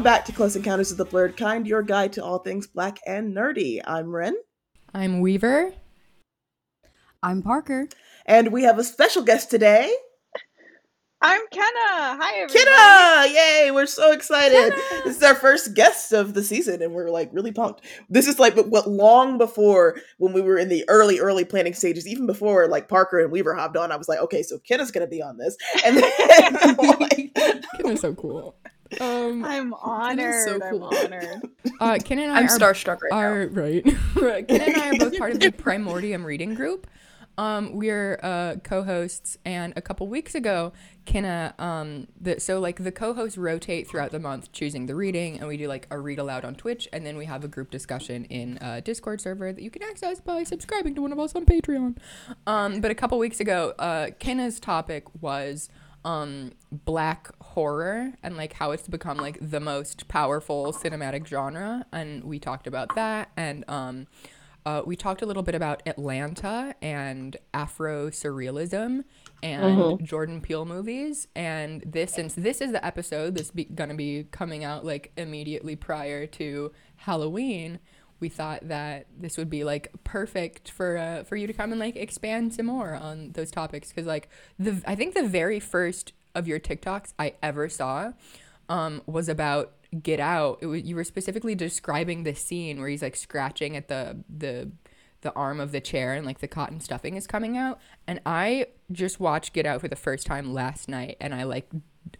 Welcome back to Close Encounters of the Blerd Kind, your guide to all things black and nerdy. I'm Rynn, I'm Weaver. I'm Parker. and we have a special guest today. I'm Kenna. Hi, everybody. Kenna! Yay! We're so excited. This is our first guest of the season, and we're like really pumped. This is like what long before when we were in the early, early planning stages, even before like Parker and Weaver hopped on. I was like, okay, so Kenna's gonna be on this, and then like, Ken is so cool. Um, I'm honored. so cool. I'm honored. uh, Ken and I I'm are, starstruck right are right. Ken and I are both part of the Primordium Reading Group. Um, we're uh, co-hosts, and a couple weeks ago, Kenna, um, the, so like the co-hosts rotate throughout the month, choosing the reading, and we do like a read aloud on Twitch, and then we have a group discussion in a Discord server that you can access by subscribing to one of us on Patreon. Um, but a couple weeks ago, uh, Kenna's topic was um black horror and like how it's become like the most powerful cinematic genre and we talked about that and um uh, we talked a little bit about Atlanta and Afro surrealism and Jordan Peele movies. And this, since this is the episode that's be- gonna be coming out like immediately prior to Halloween, we thought that this would be like perfect for uh, for you to come and like expand some more on those topics because like the I think the very first of your TikToks I ever saw um, was about Get Out. It was, you were specifically describing the scene where he's like scratching at the the the arm of the chair and like the cotton stuffing is coming out. And I just watched Get Out for the first time last night, and I like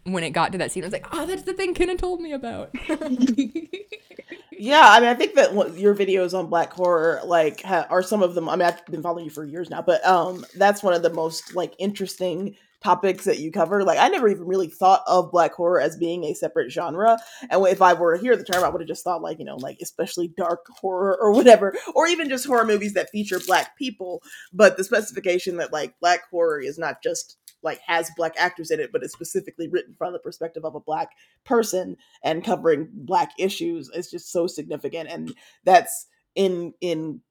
when it got to that scene, I was like, oh, that's the thing Kenna told me about. yeah, I mean, I think that your videos on black horror like ha- are some of them. I mean, I've been following you for years now, but um, that's one of the most like interesting topics that you cover. Like, I never even really thought of black horror as being a separate genre. And if I were to hear the term, I would have just thought like, you know, like especially dark horror or whatever, or even just horror movies that feature black people. But the specification that like black horror is not just like has black actors in it, but it's specifically written from the perspective of a black person and covering black issues is just so significant. And that's in in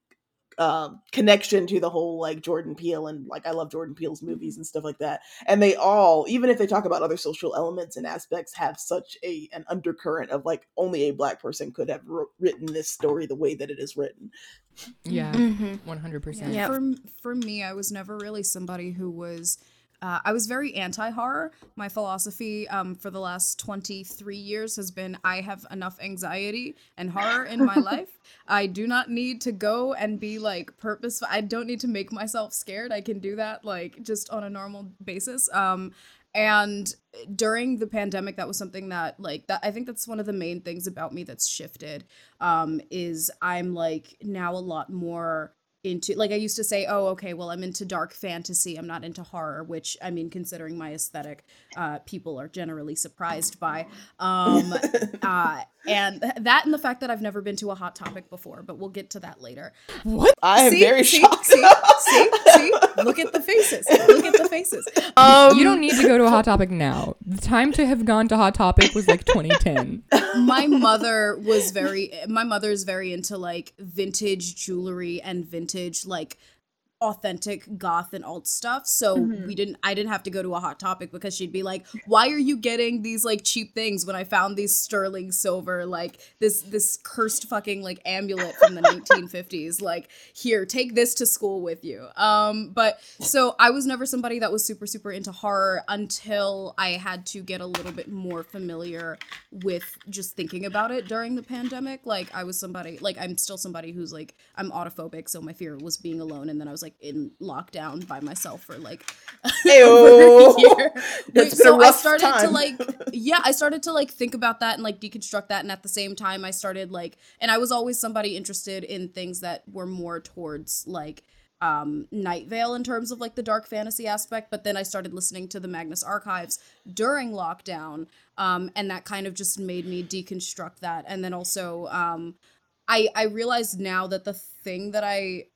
um, connection to the whole like Jordan Peele and like I love Jordan Peele's movies and stuff like that. And they all, even if they talk about other social elements and aspects, have such a an undercurrent of like only a black person could have wr- written this story the way that it is written. yeah, Mm-hmm. one hundred percent. Yeah. For for me, I was never really somebody who was. Uh, I was very anti horror. My philosophy um, for the last 23 years has been I have enough anxiety and horror in my life. I do not need to go and be like purposeful. I don't need to make myself scared. I can do that like just on a normal basis. Um, and during the pandemic that was something that like that i think that's one of the main things about me that's shifted um is i'm like now a lot more into like I used to say, oh, okay, well, I'm into dark fantasy. I'm not into horror, which I mean, considering my aesthetic, uh, people are generally surprised by. Um, uh, and that and the fact that I've never been to a hot topic before, but we'll get to that later. What? I am See? very see, shocked. See, see, see, look at the faces. Look at the faces. Um, you don't need to go to a hot topic now. The time to have gone to hot topic was like 2010. my mother was very my mother is very into like vintage jewelry and vintage like authentic goth and alt stuff. So we didn't i didn't have to go to a hot topic because she'd be like why are you getting these like cheap things when i found these sterling silver like this this cursed fucking like amulet from the 1950s like here take this to school with you. Um but so i was never somebody that was super super into horror until i had to get a little bit more familiar with just thinking about it during the pandemic. Like i was somebody like i'm still somebody who's like i'm autophobic so my fear was being alone and then i was like in lockdown by myself for like over a year. So a I started to like yeah, I started to like think about that and like deconstruct that and at the same time I started like and I was always somebody interested in things that were more towards like um Night Vale in terms of like the dark fantasy aspect, but then I started listening to the Magnus Archives during lockdown. Um and that kind of just made me deconstruct that. And then also um I I realized now that the thing that I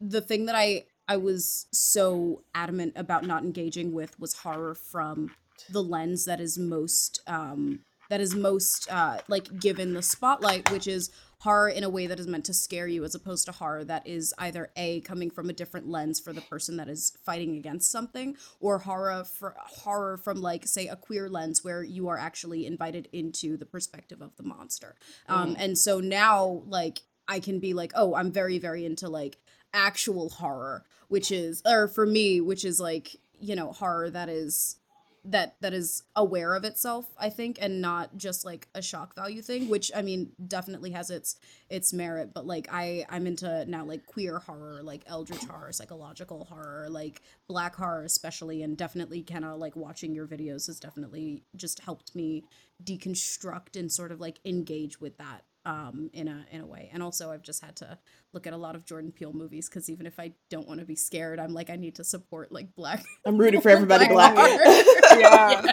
the thing that I I was so adamant about not engaging with was horror from the lens that is most um that is most uh like given the spotlight which is horror in a way that is meant to scare you as opposed to horror that is either a coming from a different lens for the person that is fighting against something or horror for horror from like say a queer lens where you are actually invited into the perspective of the monster. Um and so now like i can be like oh i'm very very into like actual horror which is or for me which is like you know horror that is that that is aware of itself i think and not just like a shock value thing which i mean definitely has its its merit but like i i'm into now like queer horror like eldritch horror psychological horror like black horror especially and definitely kind of like watching your videos has definitely just helped me deconstruct and sort of like engage with that um in a in a way and also i've just had to look at a lot of jordan peele movies because even if i don't want to be scared i'm like i need to support like black I'm rooting for everybody black. horror. Yeah.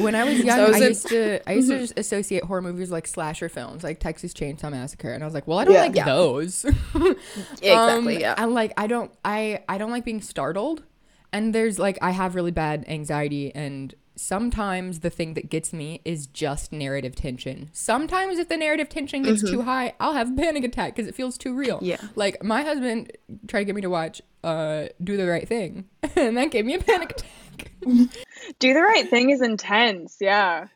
When I was young, So I is it- used to I used to just associate horror movies like slasher films, like Texas Chainsaw Massacre, and I was like, well, I don't Yeah. like Yeah. those. Exactly, Um, yeah. And like, I don't, I, I don't like being startled, and there's like, I have really bad anxiety, and sometimes the thing that gets me is just narrative tension. Sometimes if the narrative tension gets too high, I'll have a panic attack because it feels too real. Yeah. Like my husband tried to get me to watch uh Do the Right Thing, and that gave me a panic attack. Do the right thing is intense. Yeah.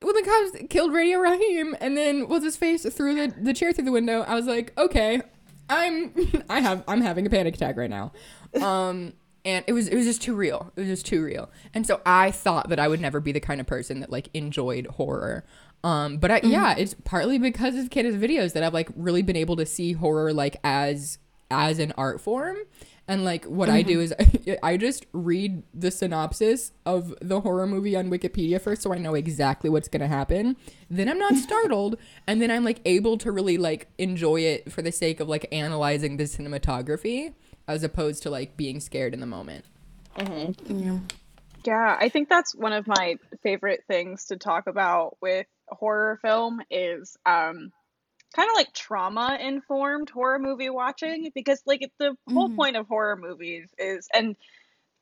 when the cops killed Radio Raheem and then was his face through the, the chair through the window, I was like, okay, I'm I have I'm having a panic attack right now. Um and it was it was just too real. It was just too real. And so I thought that I would never be the kind of person that like enjoyed horror. Um but I, yeah, it's partly because of Candace's videos that I've like really been able to see horror like as as an art form. And like what I do is I just read the synopsis of the horror movie on Wikipedia first so I know exactly what's going to happen. Then I'm not startled and then I'm like able to really like enjoy it for the sake of like analyzing the cinematography as opposed to like being scared in the moment. Yeah, I think that's one of my favorite things to talk about with horror film is um kind of like trauma informed horror movie watching because like the whole Mhm. point of horror movies is and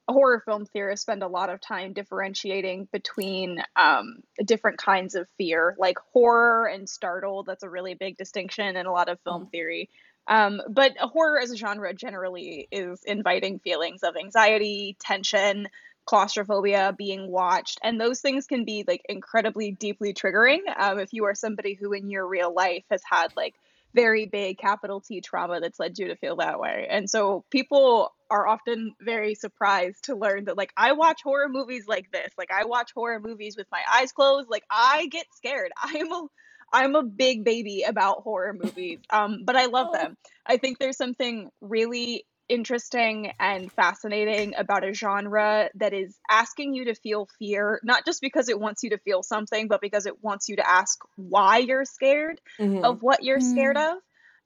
horror film theorists spend a lot of time differentiating between um, different kinds of fear, like horror and startled. That's a really big distinction in a lot of film theory. Um, but horror as a genre generally is inviting feelings of anxiety, tension, claustrophobia, being watched, and those things can be like incredibly deeply triggering um, if you are somebody who in your real life has had like very big capital T trauma that's led you to feel that way. And so people are often very surprised to learn that like I watch horror movies like this. Like I watch horror movies with my eyes closed. Like I get scared. I'm a I'm a big baby about horror movies. Um but I love them. I think there's something really interesting and fascinating about a genre that is asking you to feel fear not just because it wants you to feel something but because it wants you to ask why you're scared Mhm. of what you're scared Mm. of.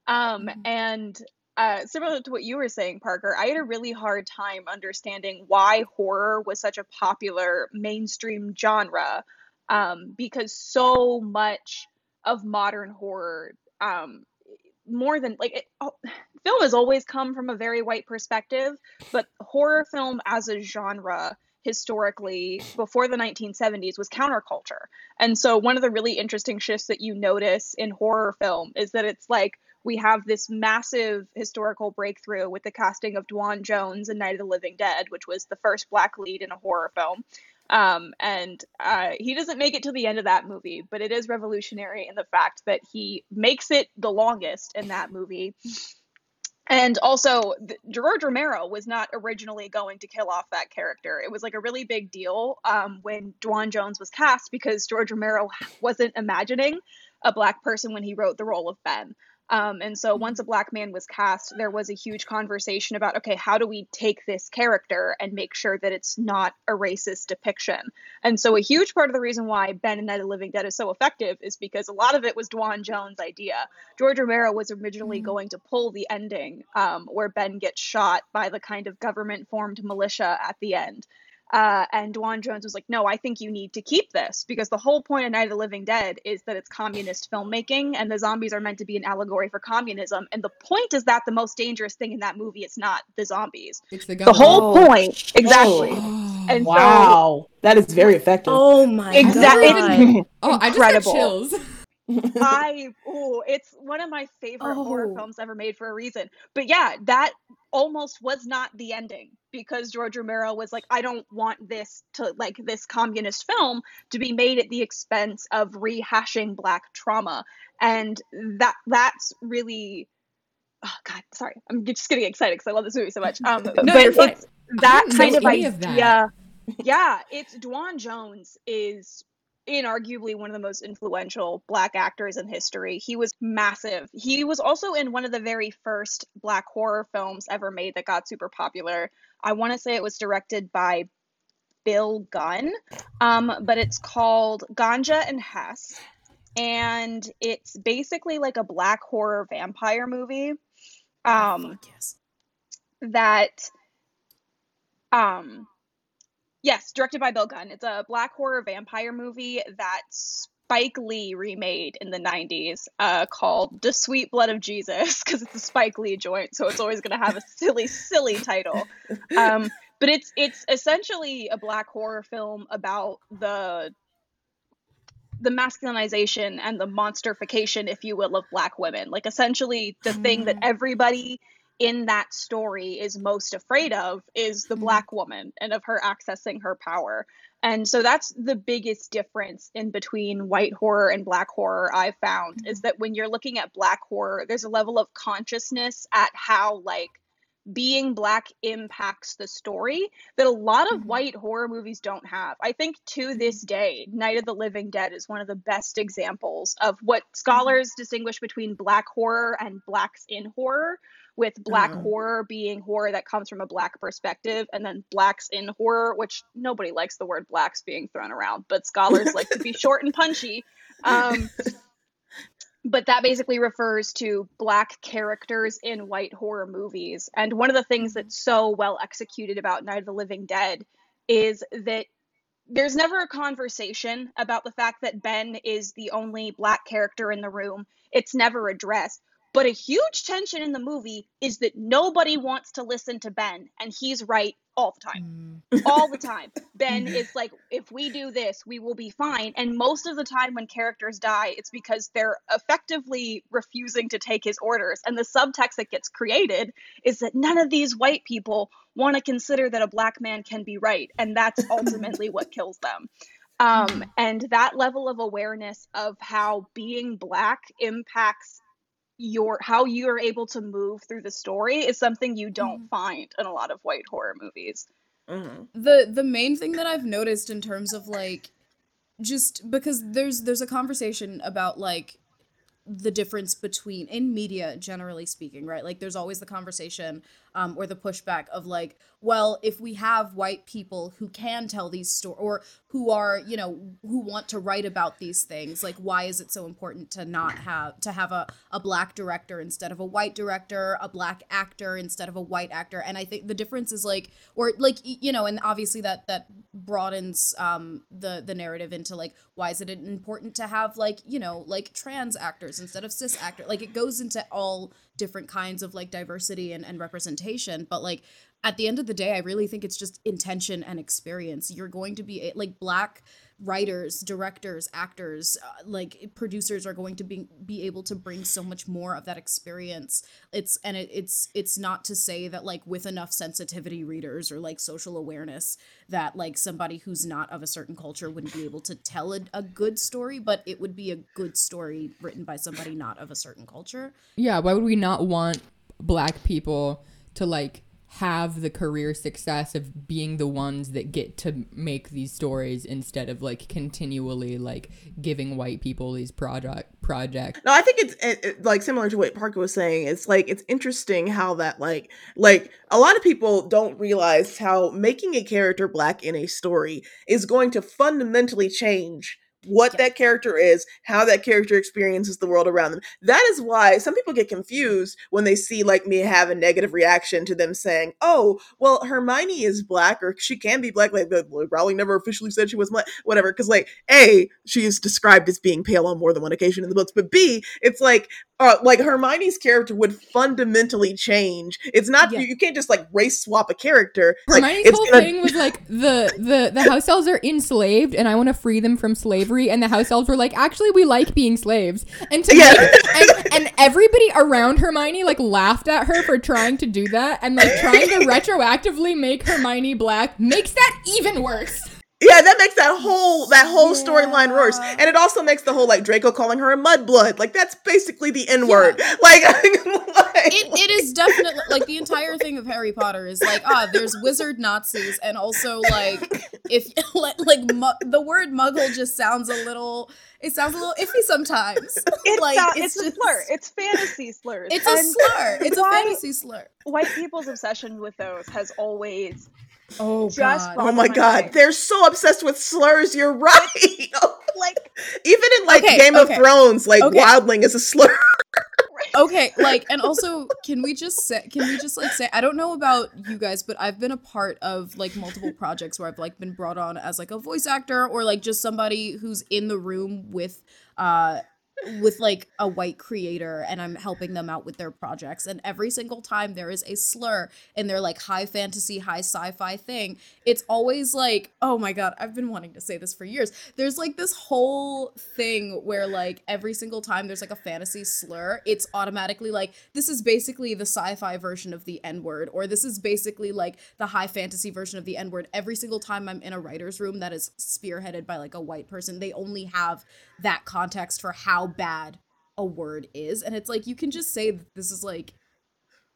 Um, Mhm. and uh, similar to what you were saying, Parker, I had a really hard time understanding why horror was such a popular mainstream genre um, because so much of modern horror, um, more than like it, oh, film has always come from a very white perspective, but horror film as a genre historically before the 1970s was counterculture. And so one of the really interesting shifts that you notice in horror film is that it's like we have this massive historical breakthrough with the casting of Duane Jones in Night of the Living Dead, which was the first black lead in a horror film. Um, and uh, he doesn't make it to the end of that movie, but it is revolutionary in the fact that he makes it the longest in that movie. And also, George Romero was not originally going to kill off that character. It was like a really big deal um, when Duane Jones was cast because George Romero wasn't imagining a black person when he wrote the role of Ben. Um, and so once a black man was cast, there was a huge conversation about okay, how do we take this character and make sure that it's not a racist depiction? And so a huge part of the reason why Ben and Night of the Living Dead is so effective is because a lot of it was Duane Jones' idea. George Romero was originally going to pull the ending um, where Ben gets shot by the kind of government formed militia at the end. Uh, and Duane Jones was like, no, I think you need to keep this because the whole point of Night of the Living Dead is that it's communist filmmaking and the zombies are meant to be an allegory for communism. And the point is that the most dangerous thing in that movie is not the zombies. It's the The whole Oh. point, exactly. Oh, And so Wow, that is very effective. Oh my Exactly. god. oh I just incredible. got chills. I oh, it's one of my favorite horror Oh. films ever made for a reason. But yeah, that almost was not the ending because George Romero was like, I don't want this to like this communist film to be made at the expense of rehashing black trauma. And that that's really oh god, sorry. I'm just getting excited because I love this movie so much. Um No, but fine. it's that kind of any of that. idea. yeah, it's Duane Jones is inarguably one of the most influential black actors in history. He was massive. He was also in one of the very first black horror films ever made that got super popular. I want to say it was directed by Bill Gunn, um, but it's called Ganja and Hess. And it's basically like a black horror vampire movie. Um, Fuck yes. that um yes directed by bill gunn. It's a black horror vampire movie that spike lee remade in the 90s uh called the sweet blood of jesus because it's a spike lee joint so it's always going to have a silly silly title. Um but it's it's essentially a black horror film about the the masculinization and the monsterification if you will of black women. Like essentially the thing that everybody in that story is most afraid of is the mm-hmm. black woman and of her accessing her power. And so that's the biggest difference in between white horror and black horror i've found is mm-hmm. that when you're looking at black horror there's a level of consciousness at how like being black impacts the story that a lot of white horror movies don't have. I think to this day, Night of the Living Dead is one of the best examples of what scholars distinguish between black horror and blacks in horror, with black Mhm. horror being horror that comes from a black perspective, and then blacks in horror, which nobody likes the word blacks being thrown around, but scholars like to be short and punchy. Um, but that basically refers to black characters in white horror movies. And one of the things that's so well executed about Night of the Living Dead is that there's never a conversation about the fact that Ben is the only black character in the room. It's never addressed. But a huge tension in the movie is that nobody wants to listen to Ben, and he's right all the time all the time. Ben is like, if we do this, we will be fine. And most of the time, when characters die, it's because they're effectively refusing to take his orders. And the subtext that gets created is that none of these white people want to consider that a black man can be right. And that's ultimately what kills them. Um, and that level of awareness of how being black impacts your how you are able to move through the story is something you don't find in a lot of white horror movies. Mhm. the the main thing that I've noticed in terms of like just because there's there's a conversation about like the difference between in media generally speaking right like there's always the conversation um, or the pushback of like well if we have white people who can tell these stories or who are you know who want to write about these things like why is it so important to not have to have a, a black director instead of a white director a black actor instead of a white actor? And i think the difference is like or like you know and obviously that that broadens um the the narrative into like why is it important to have like you know like trans actors instead of cis actor like it goes into all different kinds of like diversity and, and representation but like at the end of the day i really think it's just intention and experience. You're going to be like black writers directors actors uh, like producers are going to be be able to bring so much more of that experience. It's and it, it's it's not to say that like with enough sensitivity readers or like social awareness that like somebody who's not of a certain culture wouldn't be able to tell a, a good story but it would be a good story written by somebody not of a certain culture. Yeah, why would we not want black people to like have the career success of being the ones that get to make these stories instead of like continually like giving white people these project projects. No, I think it's it, it- like similar to what Parker was saying. It's like it's interesting how that like like a lot of people don't realize how making a character black in a story is going to fundamentally change what that character is, how that character experiences the world around them. That is why some people get confused when they see like me have a negative reaction to them saying, "Oh, well, Hermione is black, or she can be black." Like, like Rowling never officially said she was black, whatever. Because like, a, she is described as being pale on more than one occasion in the books, but b, it's like uh, like Hermione's character would fundamentally change. It's not Yeah. you, you can't just like race swap a character. Hermione's it's whole gonna- thing was like the the the house elves are enslaved, and I want to free them from slavery. And the house elves were like, actually, we like being slaves. And to Yeah. make- and, and everybody around Hermione like laughed at her for trying to do that, and like trying to retroactively make Hermione black makes that even worse. Yeah, that makes that whole that whole storyline worse, and it also makes the whole like Draco calling her a mudblood. Like that's basically the N word. Like, like it, it is definitely like the entire thing of Harry Potter is like ah there's wizard Nazis and also like if like, like mu- the word muggle just sounds a little it sounds a little iffy sometimes It's, like not- it's, it's, a slur. It's fantasy slurs. it's a slur it's a fantasy slur White people's obsession with those has always oh Just oh my my god, mind. they're so obsessed with slurs. You're right. like Even in like Okay, Game okay. of Thrones, like Okay. wildling is a slur. okay like and also can we just say can we just like say i don't know about you guys but i've been a part of like multiple projects where i've like been brought on as like a voice actor or like just somebody who's in the room with uh with like a white creator and i'm helping them out with their projects and every single time there is a slur in their like high fantasy high sci-fi thing it's always like oh my god i've been wanting to say this for years. There's like this whole thing where like every single time there's like a fantasy slur it's automatically like this is basically the sci-fi version of the n-word or this is basically like the high fantasy version of the n-word. Every single time i'm in a writer's room that is spearheaded by like a white person they only have that context for how bad a word is and it's like you can just say that this is like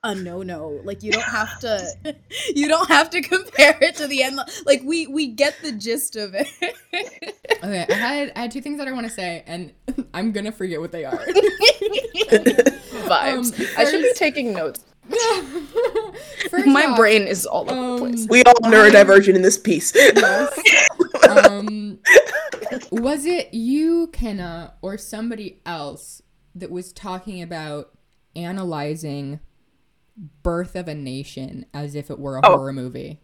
a no-no like you don't have to you don't have to compare it to the end like we we get the gist of it Okay, I had I had two things that I want to say, and I'm gonna forget what they are. Vibes. Um, I should be taking notes. First My off, brain is all over um, the place. We all neurodivergent in this piece. Yes. um, was it you, Kenna, or somebody else that was talking about analyzing Birth of a Nation as if it were a Oh. horror movie?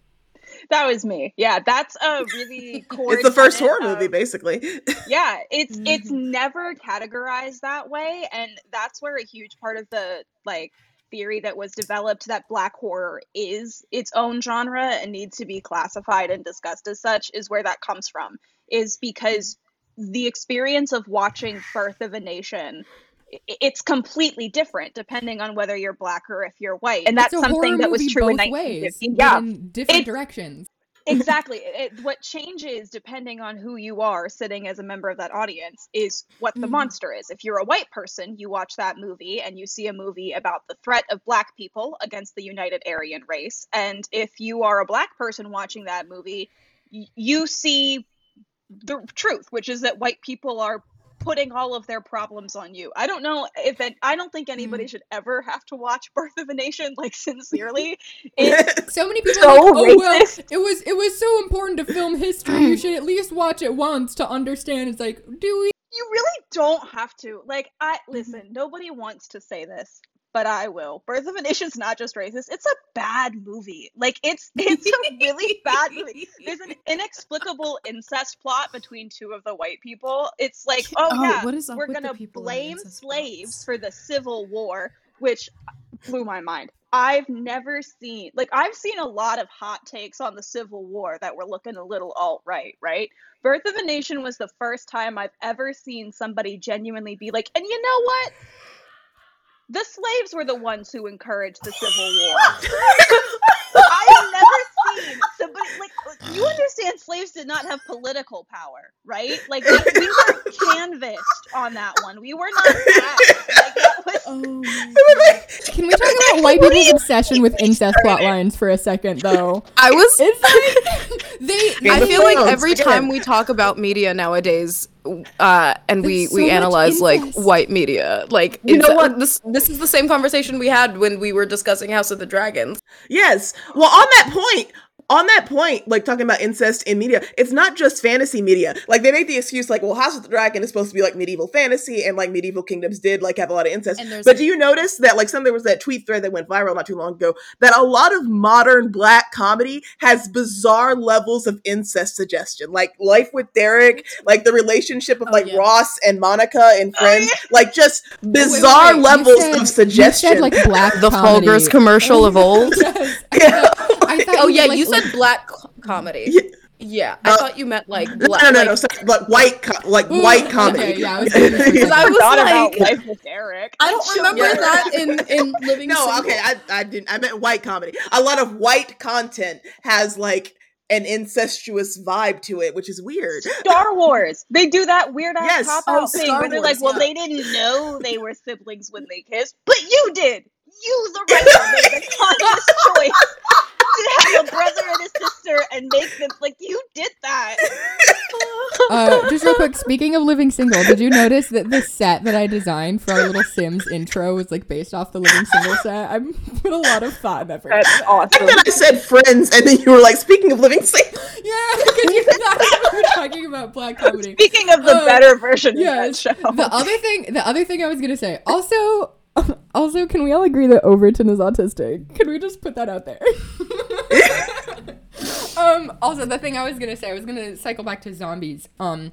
that was me. Yeah, that's a really core. it's the first tenet horror movie, basically. yeah it's it's Mhm. never categorized that way and that's where a huge part of the like theory that was developed that black horror is its own genre and needs to be classified and discussed as such is where that comes from is because the experience of watching birth of a nation it's completely different depending on whether you're black or if you're white. And that's it's a horror something that was movie true in both ways, yeah. in different It- directions. exactly. It, what changes depending on who you are sitting as a member of that audience is what the Mhm. monster is. If you're a white person you watch that movie and you see a movie about the threat of black people against the united aryan race. And if you are a black person watching that movie you see the truth which is that white people are putting all of their problems on you i don't know if it, i don't think anybody mm. should ever have to watch birth of a nation like sincerely it, So many people So are like, oh well, it was it was so important to film history. You should at least watch it once to understand. It's like, do we? You really don't have to. Like, I mm-hmm. listen. Nobody wants to say this, but I will. Birth of a Nation's not just racist. It's a bad movie. Like, it's it's a really bad movie. There's an inexplicable incest plot between two of the white people. It's like, oh, Oh, yeah, what is we're gonna blame slaves plots? for the Civil War, which blew my mind. I've never seen like I've seen a lot of hot takes on the Civil War that were looking a little alt right, right? Birth of a Nation was the first time I've ever seen somebody genuinely be like, and you know what? The slaves were the ones who encouraged the Civil War. I've never seen somebody like you understand slaves did not have political power, right? Like we, we were canvassed on that one. We were not asked. Like was oh Can we talk about white people's obsession with incest plot lines for a second, though? I was. It's like they. I feel like every time we talk about media nowadays, uh, and we There's we much analyze like white media, like You know what? This this is the same conversation we had when we were discussing House of the Dragons. Yes. Well, on that point, on that point, like talking about incest in media, it's not just fantasy media. Like they make the excuse, like, well, House of the Dragon is supposed to be like medieval fantasy, and like medieval kingdoms did like have a lot of incest. But a- do you notice that like some there was that tweet thread that went viral not too long ago that a lot of modern black comedy has bizarre levels of incest suggestion, like Life with Derek, like the relationship of Oh, like yeah. Ross and Monica and oh, Friends, like just wait, bizarre wait, you levels said- of You suggestion. said like black The comedy. Folgers commercial of old. Yes. Yeah. thought- I thought Oh you yeah, meant, you like, said black comedy. Yeah. Yeah, I Uh, thought you meant like no, black. no, no, like, no, sorry, like white, co- like Ooh, white comedy. okay, yeah, I was confused for a Because I second. was Forgot about like- Life with Eric. I don't remember Yeah. that in in Living No, Single. okay, I, I didn't. I meant white comedy. A lot of white content has like an incestuous vibe to it, which is weird. Star Wars. They do that weird ass Yes. cop Oh, thing Star where they're Wars, like, well, yeah. they didn't know they were siblings when they kissed, but you did. You, the writer, made the conscious choice to have a brother and a sister and make them like you did that. Uh, just real quick, speaking of living single, did you notice that the set that I designed for our little Sims intro was like based off the living single set? I put a lot of thought and effort. into that. awesome. And then I said friends, and then you were like, speaking of living single. Yeah, because you thought we were talking about black comedy. Speaking of the Uh, better version Yes. of that show. The other thing, the other thing I was gonna say. Also, also, can we all agree that Overton is autistic? Can we just put that out there? um. Also, the thing I was gonna say, I was gonna cycle back to zombies. Um.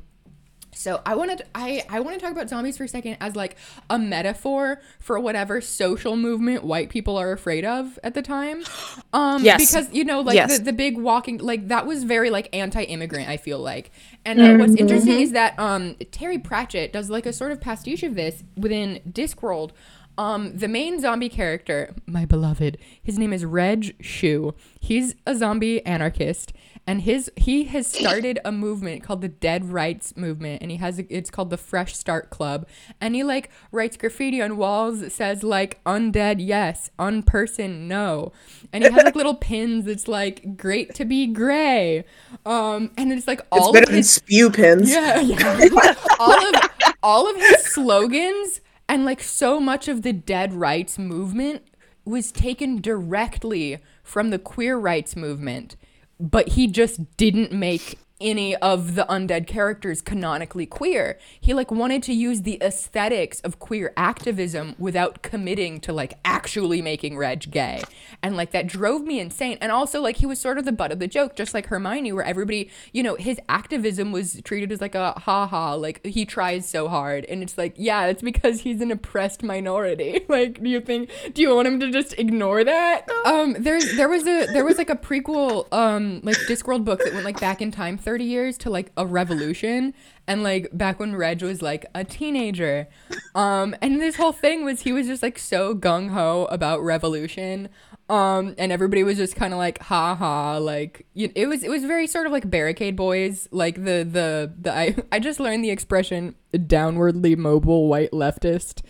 So I wanted I I want to talk about zombies for a second as like a metaphor for whatever social movement white people are afraid of at the time. Um Yes. because you know like Yes. the, the big walking like that was very like anti-immigrant I feel like. And uh, what's interesting is that um Terry Pratchett does like a sort of pastiche of this within Discworld. Um, the main zombie character, my beloved, his name is Reg Shoe. He's a zombie anarchist, and his he has started a movement called the Dead Rights Movement, and he has a, it's called the Fresh Start Club, and he like writes graffiti on walls that says like undead yes, unperson no, and he has like little pins that's like great to be gray, um, and it's like It's all better of than his spew pins. yeah, yeah. all of all of his slogans and like so much of the dead rights movement was taken directly from the queer rights movement, but he just didn't make any of the undead characters canonically queer. He like wanted to use the aesthetics of queer activism without committing to like actually making Reg gay. And like that drove me insane. And also like he was sort of the butt of the joke, just like Hermione, where everybody, you know, his activism was treated as like a ha ha, like he tries so hard. And it's like, yeah, it's because he's an oppressed minority. like, do you think do you want him to just ignore that? Um there's there was a there was like a prequel um like Discworld book that went like back in time 30 years to like a revolution and like back when Reg was like a teenager. Um and this whole thing was he was just like so gung ho about revolution. Um and everybody was just kind of like ha ha like you, it was it was very sort of like barricade boys like the the the I I just learned the expression downwardly mobile white leftist.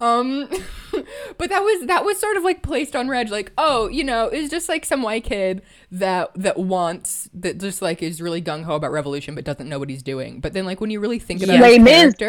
Um, but that was that was sort of like placed on Reg, like, oh, you know, it's just like some white kid that that wants that just like is really gung ho about revolution, but doesn't know what he's doing. But then, like, when you really think about his Les character.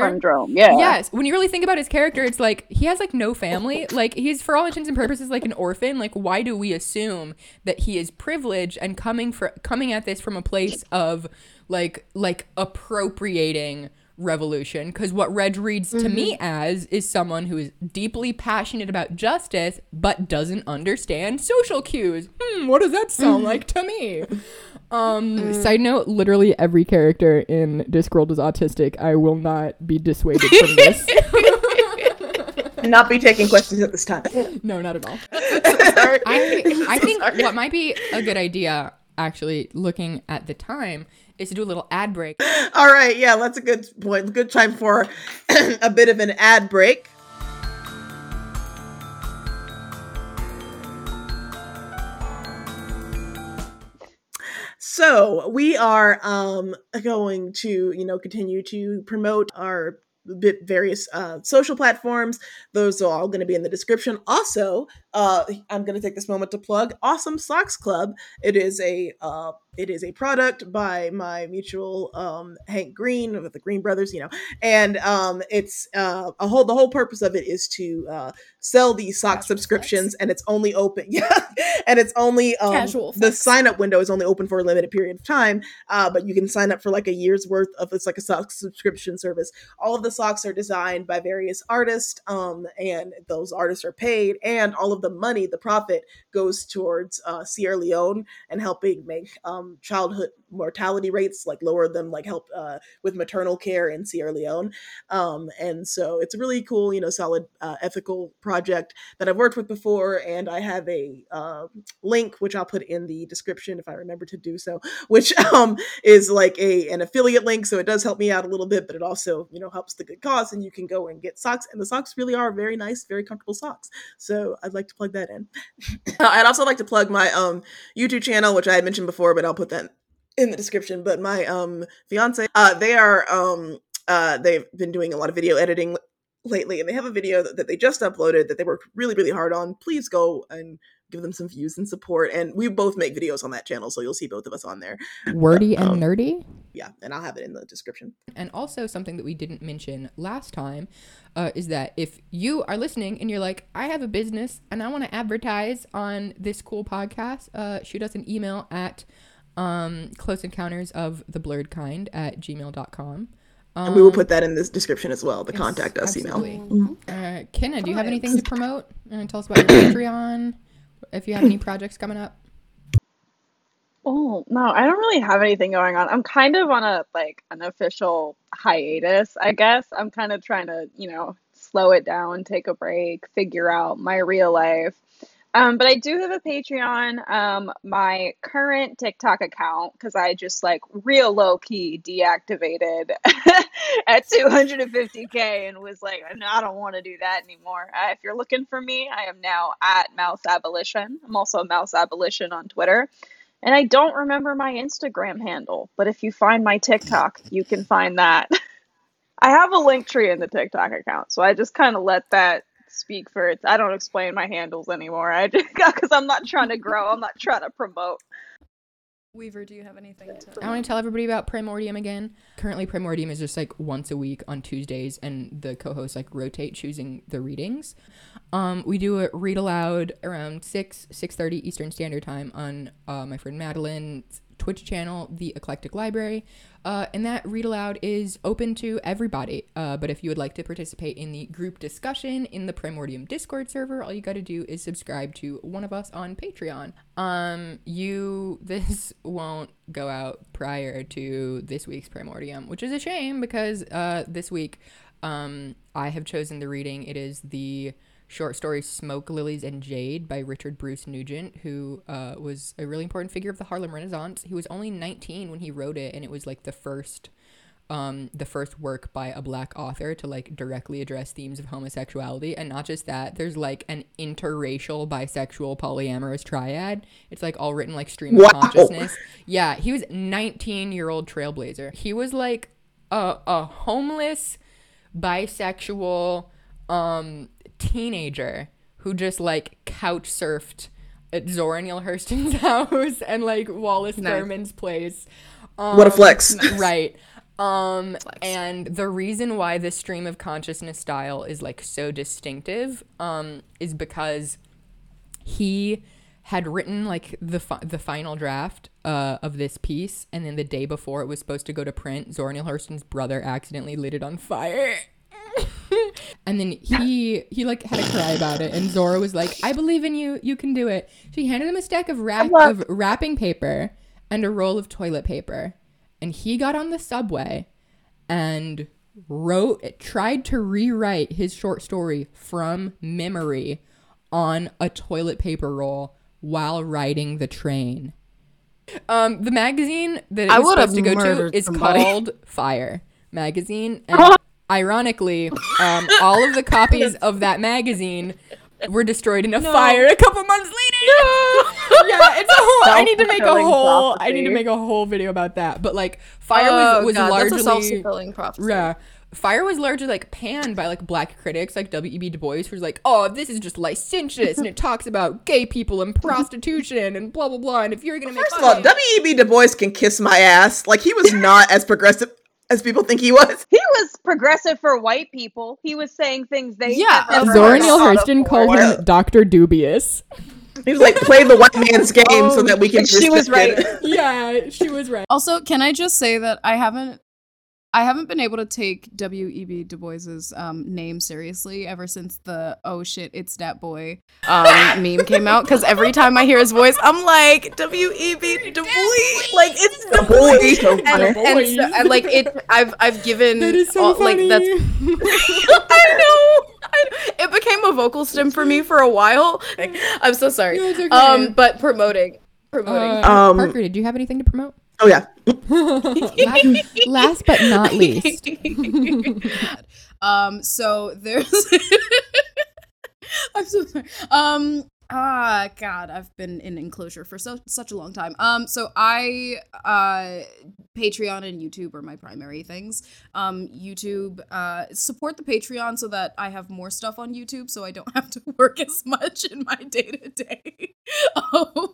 Yeah. Yes, when you really think about his character, it's like he has like no family. Like he's for all intents and purposes like an orphan. Like why do we assume that he is privileged and coming for coming at this from a place of like like appropriating revolution because what Reg reads to me as is someone who is deeply passionate about justice but doesn't understand social cues. Hmm, what does that sound like to me? Um, side note, literally every character in Discworld is autistic. I will not be dissuaded from this. Not be taking questions at this time. no, not at all. Sorry. I I think what might be a good idea, actually, looking at the time, is to do a little ad break. All right, yeah, that's a good point. Good time for a bit of an ad break. So we are um going to you know continue to promote our various uh, social platforms. Those are all going to be in the description. Also, uh, I'm going to take this moment to plug Awesome Socks Club. It is a uh, It is a product by my mutual um, Hank Green with the Green Brothers, you know, and um, it's uh, a whole. The whole purpose of it is to uh, sell these sock Casual subscriptions, and it's only open, yeah, and it's only um, Casual the flex. sign up window is only open for a limited period of time, uh, but you can sign up for like a year's worth of it's like a sock subscription service. All of the socks are designed by various artists, um, and those artists are paid, and all of the money, the profit, goes towards uh, Sierra Leone and helping make um, childhood mortality rates like lower them, like help uh, with maternal care in Sierra Leone. Um, and so it's a really cool, you know, solid uh, ethical project that I've worked with before, and I have a uh, link which I'll put in the description if I remember to do so, which um, is like a an affiliate link, so it does help me out a little bit, but it also you know helps the good cause, and you can go and get socks, and the socks really are very nice, very comfortable socks. So I'd like to plug that in. I'd also like to plug my um YouTube channel, which I had mentioned before, but I'll put that in the description. But my um fiance, uh, they are um uh they've been doing a lot of video editing lately, and they have a video that, that they just uploaded that they worked really really hard on. Please go and give them some views and support. And we both make videos on that channel, so you'll see both of us on there. Wordy Um, and nerdy. Yeah, and I'll have it in the description. And also, something that we didn't mention last time uh, is that if you are listening and you're like, I have a business and I want to advertise on this cool podcast, uh, shoot us an email at um, close encounters of the blerd kind at gmail.com. Um, And we will put that in this description as well. The contact us email. absolutely. Uh, Kenna, do you have anything to promote? Uh, tell us about your Patreon. If you have any projects coming up. Oh, no, I don't really have anything going on. I'm kind of on a like an official hiatus, I guess. I'm kind of trying to, you know, slow it down, take a break, figure out my real life. Um, but I do have a Patreon. Um, my current TikTok account, because I just like real low key deactivated at 250k and was like, "No, I don't want to do that anymore. Uh, if you're looking for me, I am now at Mouse Abolition. I'm also Mouse Abolition on Twitter. And I don't remember my Instagram handle, but if you find my TikTok, you can find that. I have a link tree in the TikTok account, so I just kind of let that speak for it. I don't explain my handles anymore. I just because I'm not trying to grow. I'm not trying to promote. Weaver, do you have anything to? I want to tell everybody about Primordium again. Currently, Primordium is just like once a week on Tuesdays, and the co-hosts like rotate choosing the readings. Um, we do a read aloud around six six thirty Eastern Standard Time on uh, my friend Madeline's Twitch channel, The Eclectic Library, uh, and that read aloud is open to everybody. Uh, but if you would like to participate in the group discussion in the Primordium Discord server, all you got to do is subscribe to one of us on Patreon. Um, you this won't go out prior to this week's Primordium, which is a shame because uh, this week um, I have chosen the reading. It is the short story Smoke, Lilies, and Jade by Richard Bruce Nugent, who uh, was a really important figure of the Harlem Renaissance. He was only 19 when he wrote it, and it was like the first. Um, the first work by a black author to like directly address themes of homosexuality and not just that there's like an interracial bisexual polyamorous triad it's like all written like stream of Wow. consciousness yeah he was 19 year old trailblazer he was like a, a homeless bisexual um teenager who just like couch surfed at Zora Neale Hurston's house and like Wallace Nice. Thurman's place. What a flex. Right. Um and the reason why this stream of consciousness style is like so distinctive um is because he had written like the fi- the final draft uh, of this piece, and then the day before it was supposed to go to print, Zora Neale Hurston's brother accidentally lit it on fire. and then he he like had a cry about it, and Zora was like, "I believe in you. You can do it." She handed him a stack of wrap of wrapping paper and a roll of toilet paper, and he got on the subway and wrote tried to rewrite his short story from memory on a toilet paper roll while riding the train. Um, the magazine that I it was supposed to go to is somebody. called Fire Magazine, and ironically, um, all of the copies of that magazine were destroyed in a fire a couple months later. yeah, it's a whole. I need to make a whole. I need to make a whole video about that. But like, Fire oh, was was God, largely that's a self-fulfilling prophecy. yeah. Fire was largely like panned by like black critics like W.E.B. Du Bois, who's like, oh, this is just licentious and it talks about gay people and prostitution and blah blah blah. And if you're gonna make First of all, W.E.B. Du Bois can kiss my ass. Like he was not as progressive as people think he was. He was progressive for white people. He was saying things they Yeah, never Zora. Neale Hurston called him Doctor Dubious. He was like, play the white man's game so that we can. she was right. it. yeah, she was right. Also, can I just say that I haven't I haven't been able to take W.E.B. Du Bois's um, name seriously ever since the "Oh shit, it's that boy" um, meme came out. Because every time I hear his voice, I'm like W.E.B. Du Bois, like it's The boy. So and, funny. and, so, and like it. I've I've given That is so all- funny. like that's I know. I, it became a vocal stim for me for a while. I'm so sorry. No, it's okay. Um, but promoting, promoting. Uh, Um, Parker, did you have anything to promote? Oh yeah. last, last but not least. um so there's i'm so sorry um ah god i've been in enclosure for so such a long time um so i uh patreon and youtube are my primary things um youtube uh support the patreon so that i have more stuff on youtube so i don't have to work as much in my day to day um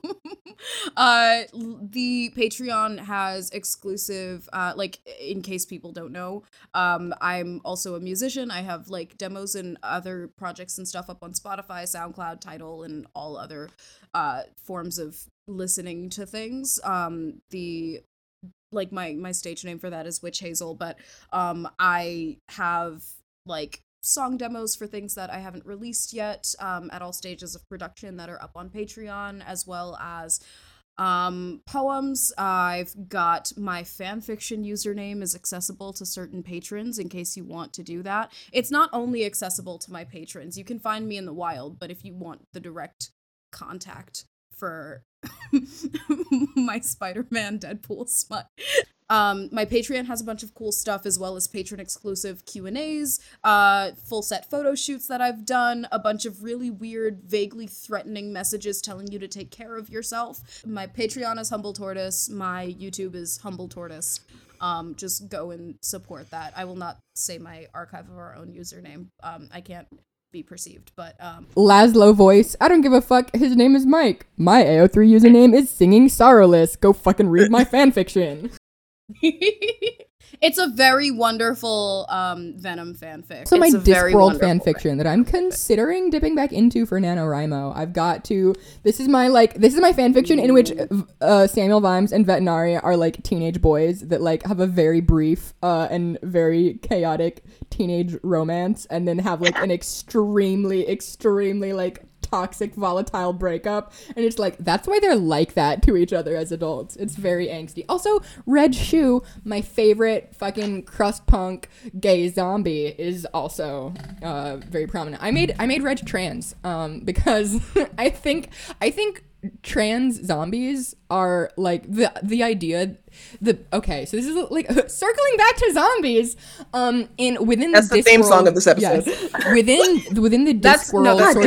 uh the patreon has exclusive uh like in case people don't know um i'm also a musician. I have like demos and other projects and stuff up on spotify soundcloud Tidal and all other uh forms of listening to things. Um the like my my stage name for that is witch hazel but um i have like song demos for things that i haven't released yet um at all stages of production that are up on patreon as well as um poems. I've got my fan fiction username is accessible to certain patrons in case you want to do that. It's not only accessible to my patrons. You can find me in the wild but if you want the direct contact for my spider-man deadpool smut um my patreon has a bunch of cool stuff as well as patron exclusive q and a's uh full set photo shoots that i've done a bunch of really weird vaguely threatening messages telling you to take care of yourself my patreon is humble tortoise my youtube is humble tortoise um just go and support that i will not say my archive of our own username um i can't be perceived but um Laszlo voice. I don't give a fuck. His name is Mike. My AO3 username is singing sorrowless. Go fucking read my fanfiction. it's a very wonderful um Venom fanfic. So my Discworld fanfiction that I'm considering dipping back into for NaNoWriMo. I've got to. This is my like. This is my fanfiction in which uh, Samuel Vimes and Vetinari are like teenage boys that like have a very brief uh, and very chaotic teenage romance, and then have like an extremely, extremely like toxic volatile breakup. And it's like that's why they're like that to each other as adults. It's very angsty. Also Reg Shoe my favorite fucking crust punk gay zombie is also uh very prominent. I made i made Reg trans um because i think i think trans zombies are like the the idea the okay so this is like circling back to zombies um in within That's the theme Discworld- song of this episode. yes, within within the That's- no, Discworld that's sort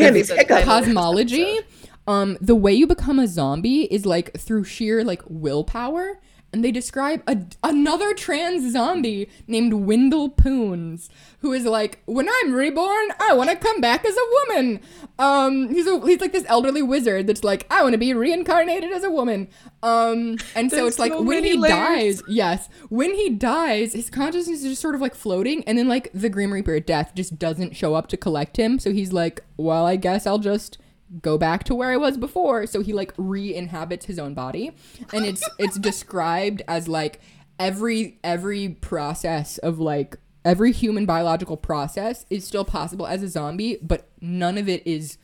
gonna of cosmology um the way you become a zombie is like through sheer like willpower and they describe a, another trans zombie named Windle Poons, who is like, when I'm reborn, I want to come back as a woman. Um, he's a, he's like this elderly wizard that's like, I want to be reincarnated as a woman. Um, and so it's like so when he layers. dies, yes, when he dies, his consciousness is just sort of like floating, and then like the Grim Reaper at death just doesn't show up to collect him. So he's like, well, I guess I'll just go back to where I was before. So he like re-inhabits his own body, and it's it's described as like every every process of like every human biological process is still possible as a zombie, but none of it is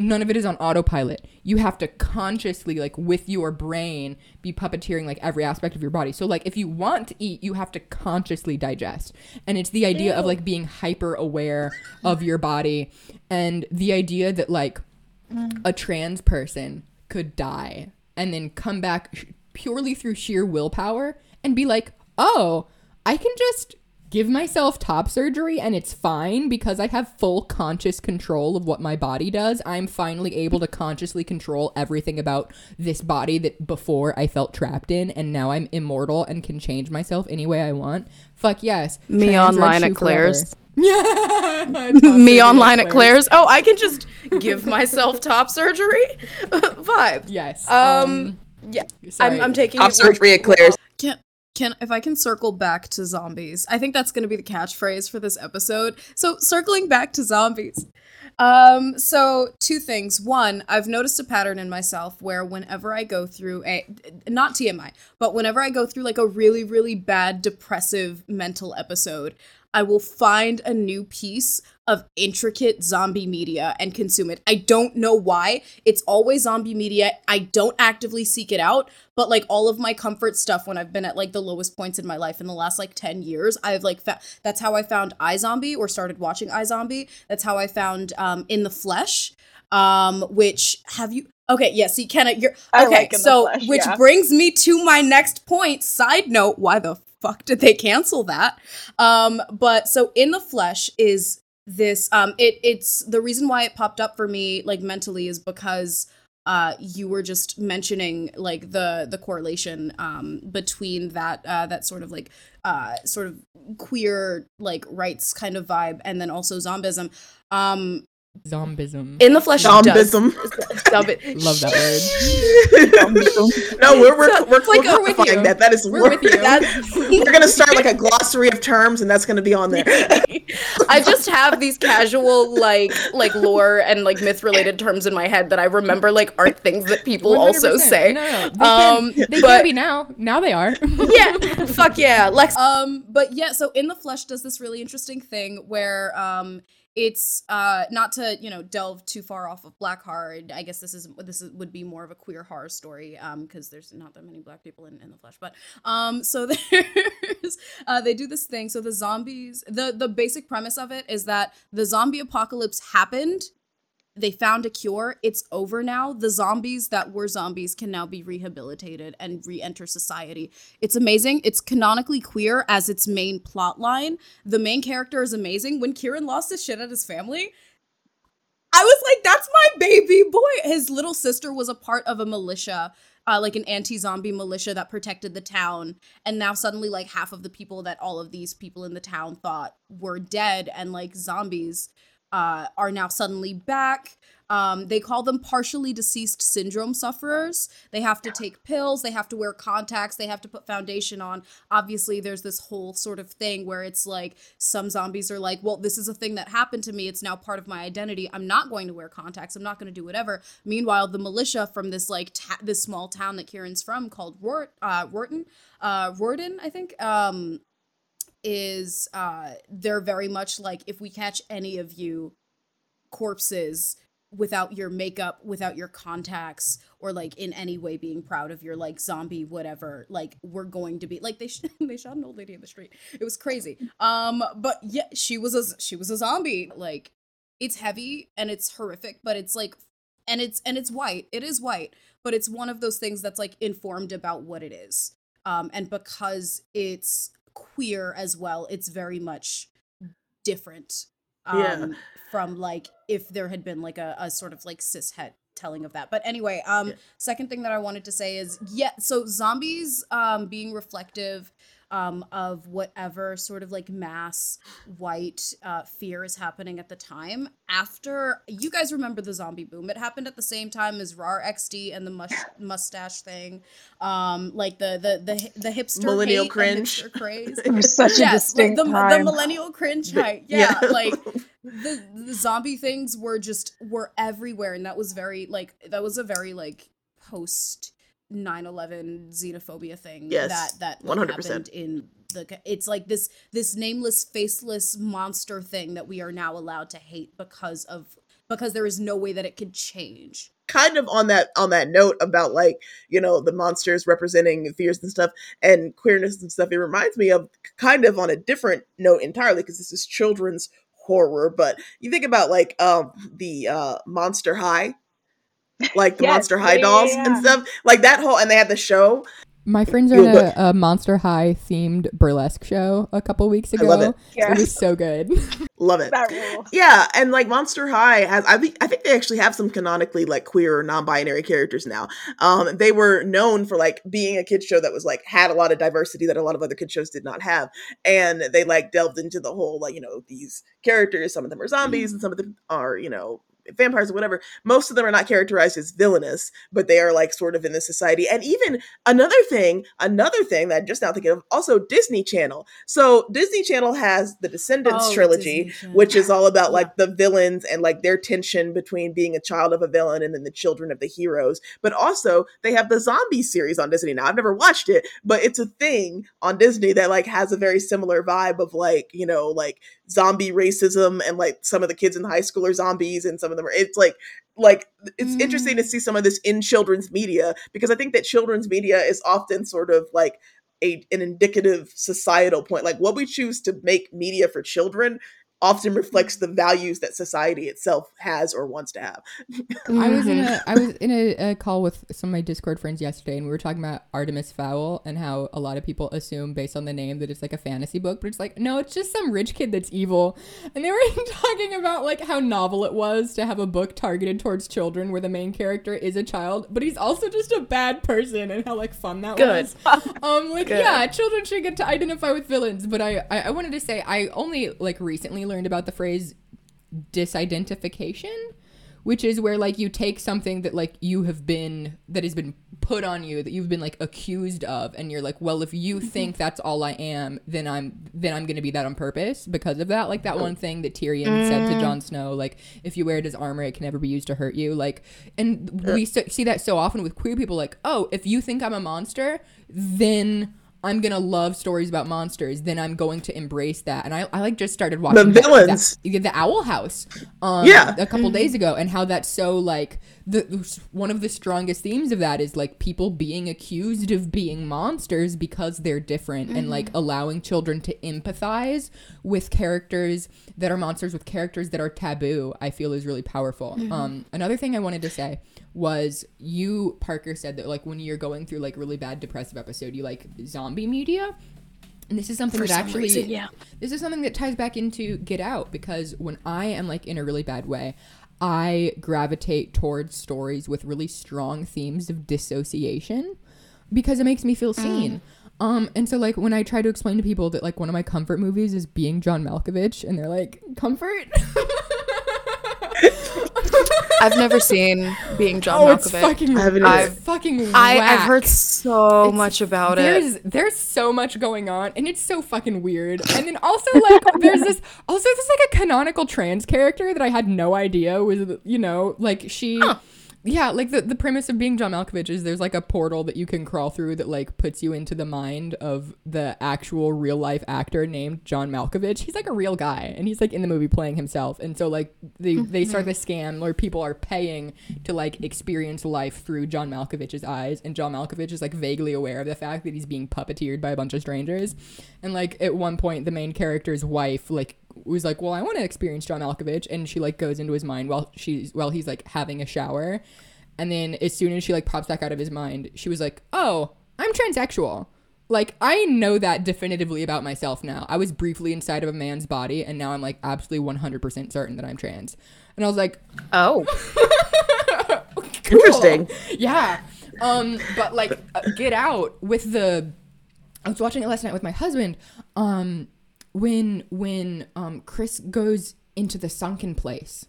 none of it is on autopilot. You have to consciously, like with your brain, be puppeteering like every aspect of your body. So like if you want to eat, you have to consciously digest. And it's the idea of like being hyper aware of your body and the idea that like mm. a trans person could die and then come back sh- purely through sheer willpower and be like, "Oh, I can just give myself top surgery and it's fine because I have full conscious control of what my body does. I'm finally able to consciously control everything about this body that before I felt trapped in and now I'm immortal and can change myself any way I want. Fuck yes. Me Trans online at Claire's. Yeah. Me online at Claire's. Oh, I can just give myself top surgery. Vibe. Yes. Um, yeah. sorry. I'm, I'm taking Top surgery at Claire's. Can if I can circle back to zombies? I think that's going to be the catchphrase for this episode. So circling back to zombies. Um, so two things. One, I've noticed a pattern in myself where whenever I go through a not TMI, but whenever I go through like a really really bad depressive mental episode, I will find a new piece of intricate zombie media and consume it. I don't know why. It's always zombie media. I don't actively seek it out, but like all of my comfort stuff when I've been at like the lowest points in my life in the last like 10 years, I've like fa- that's how I found iZombie or started watching iZombie. That's how I found um In the Flesh. Um which have you Okay, yeah, see Kenna, you're okay. like so Flesh, which yeah. brings me to my next point. Side note, why the fuck did they cancel that? Um, but so in the flesh is this um it it's the reason why it popped up for me like mentally is because uh you were just mentioning like the the correlation um between that uh that sort of like uh sort of queer like rights kind of vibe and then also zombism. Um Zombism. In the flesh does. Zombism. Zombie- Love that word. no, we're we're, we're, like, we're we're with you. that. That is We're with you. That's- We're gonna start like a glossary of terms, and that's gonna be on there. I just have these casual like like lore and like myth related terms in my head that I remember like aren't things that people also 100%. say. No, no. They, Um, can, they but- can be now. Now they are. yeah, fuck yeah, Lex. Um, but yeah, so in the flesh does this really interesting thing where um it's uh not to you know delve too far off of black horror i guess this is this is, would be more of a queer horror story um because there's not that many black people in, in the flesh but um so there's uh they do this thing so the zombies the the basic premise of it is that the zombie apocalypse happened they found a cure. It's over now. The zombies that were zombies can now be rehabilitated and re-enter society. It's amazing. It's canonically queer as its main plot line. The main character is amazing. When Kieran lost his shit at his family, I was like, that's my baby boy. His little sister was a part of a militia. Uh, like an anti-zombie militia that protected the town and now suddenly like half of the people that all of these people in the town thought were dead and like zombies uh, are now suddenly back. Um, they call them partially deceased syndrome sufferers. They have to take pills, they have to wear contacts, they have to put foundation on. Obviously, there's this whole sort of thing where it's like some zombies are like, well, this is a thing that happened to me. It's now part of my identity. I'm not going to wear contacts. I'm not going to do whatever. Meanwhile, the militia from this like ta- this small town that Kieran's from called Rort, uh, uh, I think, um, is uh, they're very much like if we catch any of you corpses without your makeup, without your contacts, or like in any way being proud of your like zombie whatever, like we're going to be like they sh- they shot an old lady in the street. It was crazy. Um, but yeah, she was a she was a zombie. Like it's heavy and it's horrific, but it's like and it's and it's white. It is white, but it's one of those things that's like informed about what it is. Um, and because it's queer as well, it's very much different um, Yeah. from like if there had been like a, a sort of like cis het telling of that. But anyway, um, Yeah. second thing that I wanted to say is yeah, so zombies um being reflective um of whatever sort of like mass white uh fear is happening at the time after you guys remember the zombie boom it happened at the same time as rar xd and the mush- mustache thing um like the the the, the hipster Millennial hate and cringe. hipster craze It was such a yes, like distinct the, the time. millennial cringe height. Yeah, yeah. like the the zombie things were just were everywhere, and that was very like that was a very like post 9-11 xenophobia thing Yes, that that like, 100%. happened in the it's like this this nameless faceless monster thing that we are now allowed to hate because of because there is no way that it could change. Kind of on that on that note about like you know the monsters representing fears and stuff and queerness and stuff it reminds me of kind of on a different note entirely because this is children's horror but you think about like um the uh monster high like the Yes, monster high yeah, yeah, dolls yeah. and stuff like that whole and they had the show My friends are You'll in a, a Monster High themed burlesque show a couple weeks ago. I love it. Yeah. It was so good. Love it. Yeah, and like Monster High has I think I think they actually have some canonically like queer or non-binary characters now. Um they were known for like being a kids show that was like had a lot of diversity that a lot of other kids shows did not have. And they like delved into the whole like, you know, these characters, some of them are zombies and some of them are, you know, vampires or whatever. Most of them are not characterized as villainous, but they are like sort of in this society. And even another thing, another thing that I'm just now thinking of, also Disney Channel. So Disney Channel has the Descendants Oh, trilogy, which is all about Yeah. like the villains and like their tension between being a child of a villain and then the children of the heroes. But also they have the zombie series on Disney. Now I've never watched it, but it's a thing on Disney that like has a very similar vibe of like, you know, like zombie racism and like some of the kids in high school are zombies and some of them are it's like like it's interesting to mm. see some of this in children's media because I think that children's media is often sort of like a an indicative societal point. Like what we choose to make media for children often reflects the values that society itself has or wants to have. I was in Mhm. a I was in a, a call with some of my Discord friends yesterday, and we were talking about Artemis Fowl and how a lot of people assume based on the name that it's like a fantasy book, but it's like no, it's just some rich kid that's evil. And they were talking about like how novel it was to have a book targeted towards children where the main character is a child, but he's also just a bad person, and how like fun that Good. was. Um, like Good. yeah, children should get to identify with villains, but I, I I wanted to say I only like recently learned about the phrase disidentification which is where like you take something that like you have been that has been put on you that you've been like accused of and you're like well if you mm-hmm. think that's all i am then i'm then i'm gonna be that on purpose because of that. Like that oh. one thing that tyrion said to mm. Jon snow like if you wear it as armor it can never be used to hurt you. Like and uh. we so, see that so often with queer people like oh if you think i'm a monster then I'm gonna love stories about monsters. Then I'm going to embrace that, and I, I like just started watching that- villains. that- the Owl House, um, Yeah. a couple days ago, and how that's so like the one of the strongest themes of that is like people being accused of being monsters because they're different, and like allowing children to empathize with characters that are monsters with characters that are taboo. I feel is really powerful. Um, another thing I wanted to say was you Parker said that like when you're going through like really bad depressive episode, you like zombie media. And this is something For that some actually reason, yeah. this is something that ties back into Get Out because when I am like in a really bad way, I gravitate towards stories with really strong themes of dissociation because it makes me feel seen. Um, and so like when I try to explain to people that like one of my comfort movies is being John Malkovich and they're like, comfort? I've never seen Being John oh, Malkovich. it's fucking I haven't either. it's fucking I, I've heard so It's- much about there's, it. There's so much going on, and it's so fucking weird. And then also like there's this also this like a canonical trans character that I had no idea was you know like she. Yeah, like the, the premise of being John Malkovich is there's like a portal that you can crawl through that like puts you into the mind of the actual real life actor named John Malkovich. He's like a real guy and he's like in the movie playing himself. And so like they they start the scam where people are paying to like experience life through John Malkovich's eyes and John Malkovich is like vaguely aware of the fact that he's being puppeteered by a bunch of strangers. And like at one point the main character's wife like was like, "Well, I want to experience John Malkovich," and she like goes into his mind while she's while he's like having a shower, and then as soon as she like pops back out of his mind, she was like, "Oh, I'm transsexual." Like I know that definitively about myself now. I was briefly inside of a man's body, and now I'm like absolutely 100% certain that I'm trans. And I was like, Oh, cool. Interesting. Yeah. Um, but like, uh, Get Out with the. I was watching it last night with my husband. Um, when when um Chris goes into the sunken place,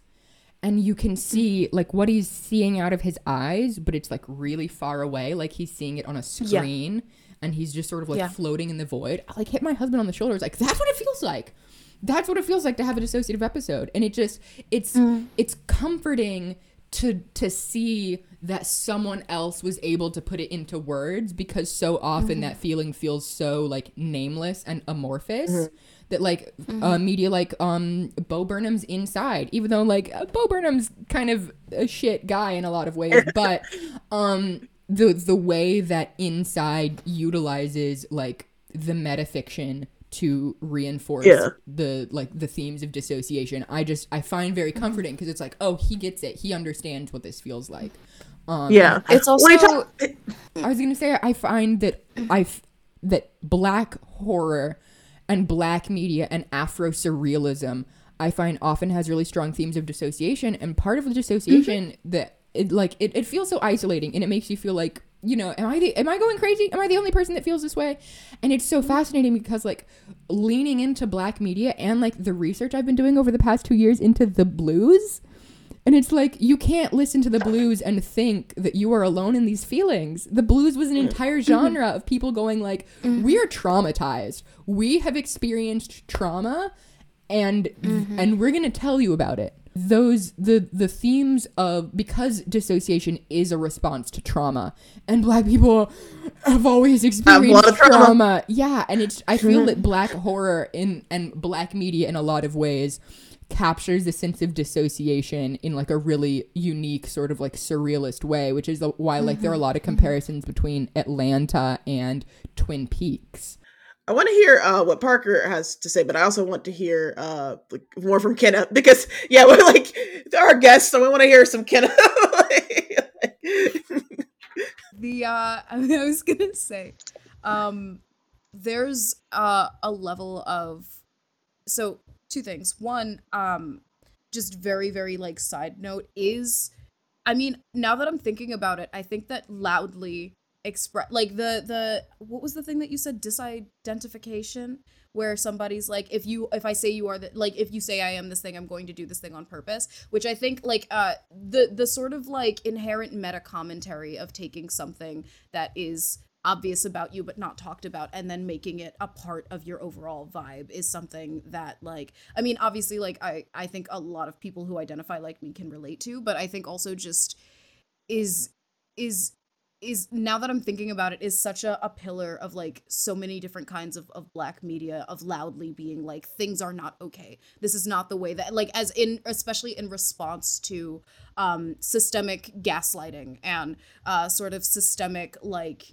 and you can see like what he's seeing out of his eyes, but it's like really far away, like he's seeing it on a screen, and he's just sort of like Yeah. floating in the void. I like hit my husband on the shoulder. I was like, "That's what it feels like." that's what it feels like to have a dissociative episode and it just it's mm. it's comforting to to see that someone else was able to put it into words because so often mm-hmm. that feeling feels so like nameless and amorphous mm-hmm. That like uh, media like um Bo Burnham's inside even though like uh, Bo Burnham's kind of a shit guy in a lot of ways but um the the way that inside utilizes like the metafiction to reinforce Yeah. the like the themes of dissociation i just i find very comforting because it's like oh he gets it he understands what this feels like Um, Yeah. It's also talk- I was gonna say I find that I that black horror and black media and Afro surrealism I find often has really strong themes of dissociation, and part of the dissociation mm-hmm. that it like it, it feels so isolating, and it makes you feel like you know, am I the am I going crazy? Am I the only person that feels this way? And it's so mm-hmm. fascinating because like leaning into black media and like the research I've been doing over the past two years into the blues. And it's like you can't listen to the blues and think that you are alone in these feelings. The blues was an entire mm-hmm. genre of people going like, mm-hmm. "We are traumatized. We have experienced trauma, and mm-hmm. and we're gonna tell you about it." Those the the themes of because dissociation is a response to trauma, and black people have always experienced of trauma. trauma. Yeah, and it's I feel that black horror in and black media in a lot of ways captures the sense of dissociation in like a really unique sort of like surrealist way, which is why like there are a lot of comparisons between Atlanta and Twin Peaks. I want to hear uh, what Parker has to say, but I also want to hear uh, like, more from Kenna because, yeah, we're like they're our guests, so we want to hear some Kenna. the uh I was gonna say um there's uh a level of so two things. One um just very very like side note is i mean now that i'm thinking about it i think that loudly express like the the what was the thing that you said? Disidentification? Where somebody's like if you if i say you are the like if you say i am this thing i'm going to do this thing on purpose which i think like uh the the sort of like inherent meta commentary of taking something that is obvious about you but not talked about and then making it a part of your overall vibe is something that like i mean obviously like i i think a lot of people who identify like me can relate to but i think also just is is is now that I'm thinking about it is such a, a pillar of like so many different kinds of, of black media of loudly being like things are not okay. This is not the way that like as in especially in response to um systemic gaslighting and uh sort of systemic like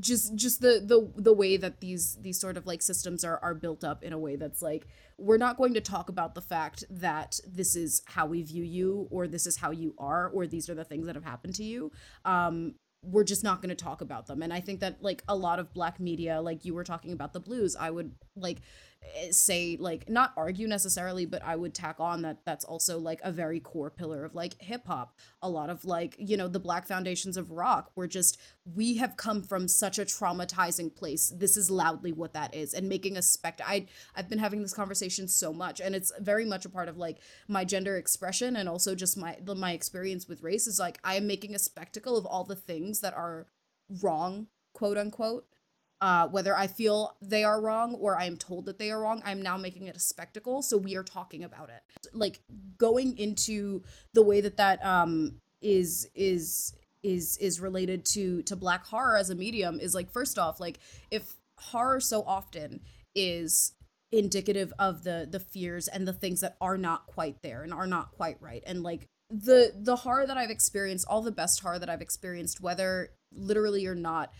just just the the the way that these these sort of like systems are are built up in a way that's like we're not going to talk about the fact that this is how we view you or this is how you are or these are the things that have happened to you. Um we're just not going to talk about them. And i think that like a lot of black media like you were talking about the blues i would like Eh, say like not argue necessarily but i would tack on that that's also like a very core pillar of like hip hop. A lot of like you know the black foundations of rock were just we have come from such a traumatizing place. This is loudly what that is and making a spect i i've been having this conversation so much and it's very much a part of like my gender expression and also just my the, my experience with race is like i am making a spectacle of all the things that are wrong quote unquote uh, whether I feel they are wrong or I am told that they are wrong, I'm now making it a spectacle. So we are talking about it. Like going into the way that that um, is is is is related to to black horror as a medium is like first off like if horror so often is indicative of the the fears and the things that are not quite there and are not quite right and like the the horror that I've experienced all the best horror that I've experienced whether literally or not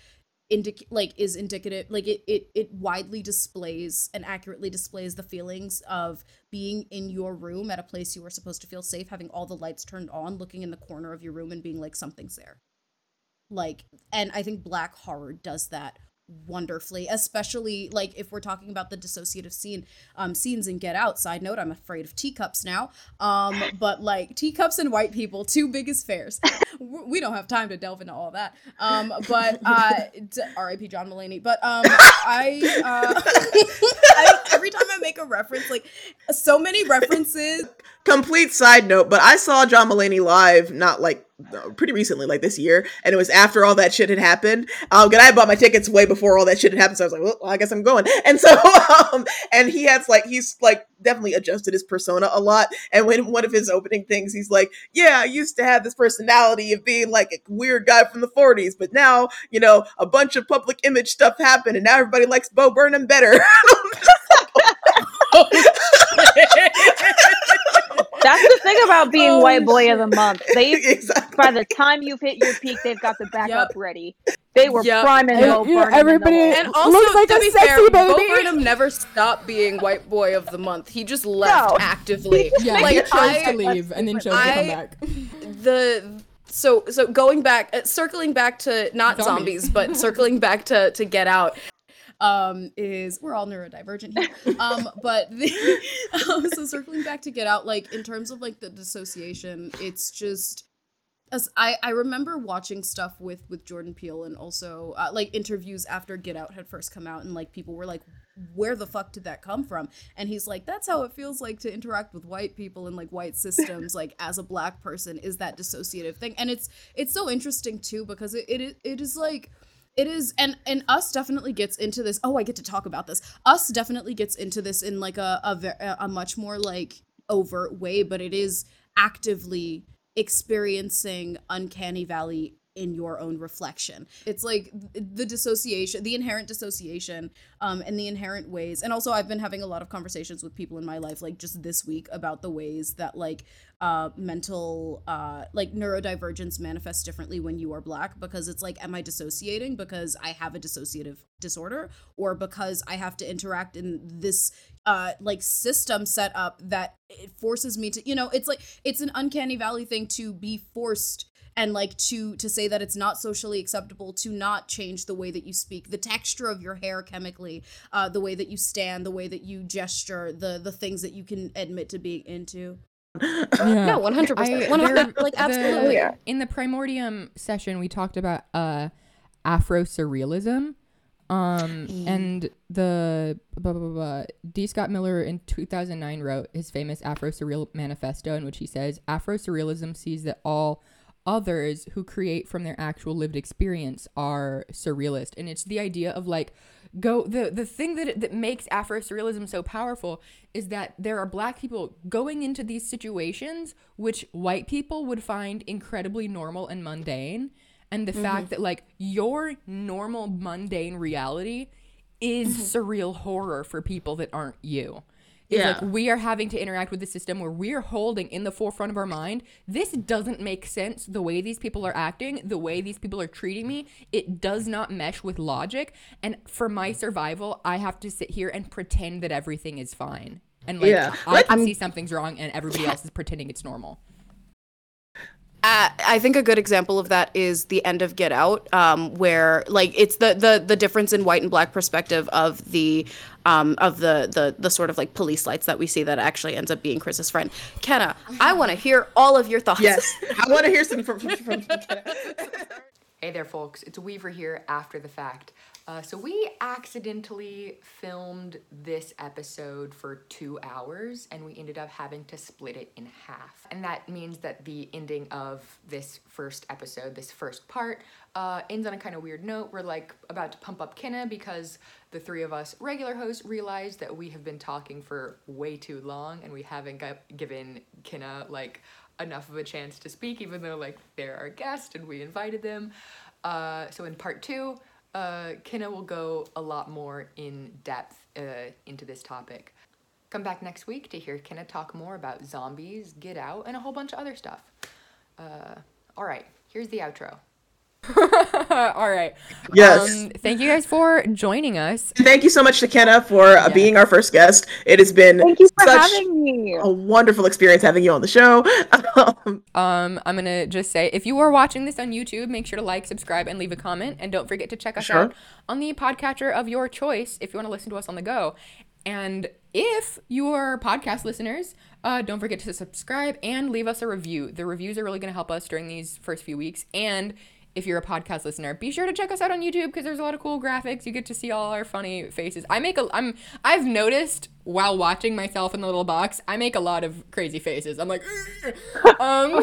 indic like is indicative like it, it it widely displays and accurately displays the feelings of being in your room at a place you were supposed to feel safe having all the lights turned on looking in the corner of your room and being like something's there. Like and i think black horror does that wonderfully especially like if we're talking about the dissociative scene um scenes in get out. Side note i'm afraid of teacups now. Um but like teacups and white people two biggest fairs we don't have time to delve into all that. Um but uh d- rip john mulaney. But um i uh I, every time i make a reference like so many references Complete side note, but I saw John Mulaney live not like pretty recently, like this year, and it was after all that shit had happened. Um, and I bought my tickets way before all that shit had happened, so I was like, well, I guess I'm going. And so, um, and he has like he's like definitely adjusted his persona a lot. And when one of his opening things, he's like, "Yeah, I used to have this personality of being like a weird guy from the '40s, but now, you know, a bunch of public image stuff happened, and now everybody likes Bo Burnham better." That's the thing about being Oh, white boy of the month. They exactly. by the time you've hit your peak, they've got the backup Yep. ready. They were Yep. priming And, Bo you know, Burnham in the everybody- And also, Looks like to a be sexy fair, Bo. Burnham never stopped being white boy of the month. He just left No. actively. Yeah, like he chose I, to leave and then chose to come back. the so so going back, uh, circling back to not Zombies. zombies, but circling back to to Get Out. Um, is we're all neurodivergent here. Um, but the, um, so circling back to Get Out, like in terms of like the dissociation, it's just as I, I remember watching stuff with with Jordan Peele and also uh, like interviews after Get Out had first come out and like people were like where the fuck did that come from and he's like that's how it feels like to interact with white people and like white systems like as a black person is that dissociative thing and it's it's so interesting too because it it, it is like it is and and us definitely gets into this oh i get to talk about this. Us definitely gets into this in like a a, a much more like overt way but it is actively experiencing uncanny valley in your own reflection. It's like the dissociation the inherent dissociation um and the inherent ways. And also i've been having a lot of conversations with people in my life like just this week about the ways that like uh mental uh like neurodivergence manifests differently when you are black because it's like am i dissociating because i have a dissociative disorder or because i have to interact in this uh like system set up that it forces me to you know it's like it's an uncanny valley thing to be forced and like to to say that it's not socially acceptable to not change the way that you speak the texture of your hair chemically uh the way that you stand the way that you gesture the the things that you can admit to being into Yeah. no 100% I- 100 there- like the- absolutely yeah. In the Primordium session, we talked about uh, Afro surrealism. Um, and the blah, blah, blah, blah. D. Scott Miller in 2009 wrote his famous Afro Surreal Manifesto, in which he says Afro surrealism sees that all others who create from their actual lived experience are surrealist. And it's the idea of like, go the the thing that that makes Afro surrealism so powerful is that there are black people going into these situations which white people would find incredibly normal and mundane and the fact mm-hmm. that like your normal mundane reality is mm-hmm. surreal horror for people that aren't you. It's Yeah. like we are having to interact with the system where we're holding in the forefront of our mind, this doesn't make sense the way these people are acting, the way these people are treating me. It does not mesh with logic. And for my survival, I have to sit here and pretend that everything is fine. And like Yeah. I can see something's wrong and everybody else is pretending it's normal. Uh, I think a good example of that is the end of Get Out, um, where like it's the the the difference in white and black perspective of the um, of the the the sort of like police lights that we see that actually ends up being Chris's friend. Kenna, I want to hear all of your thoughts. Yes, I want to hear some from. from, from Hey there, folks. It's Weaver here after the fact. Uh, so, we accidentally filmed this episode for two hours and we ended up having to split it in half. And that means that the ending of this first episode, this first part, uh, ends on a kind of weird note. We're like about to pump up Kenna because the three of us regular hosts realized that we have been talking for way too long and we haven't given Kenna like enough of a chance to speak, even though like they're our guest and we invited them. Uh, so in part two, uh, Kenna will go a lot more in depth uh, into this topic. Come back next week to hear Kenna talk more about zombies, Get Out, and a whole bunch of other stuff. Uh, all right, here's the outro. all right. Yes. Um, thank you guys for joining us. Thank you so much to Kenna for uh, being our first guest. It has been Thank you for such having me. a wonderful experience having you on the show. Um, Um, I'm gonna just say if you are watching this on YouTube, make sure to like, subscribe, and leave a comment. And don't forget to check us Sure. out on the podcatcher of your choice if you want to listen to us on the go. And if you are podcast listeners, uh, don't forget to subscribe and leave us a review. The reviews are really gonna help us during these first few weeks. And if you're a podcast listener, be sure to check us out on YouTube because there's a lot of cool graphics. You get to see all our funny faces. I make a I'm I've noticed while watching myself in the little box, I make a lot of crazy faces. I'm like, um,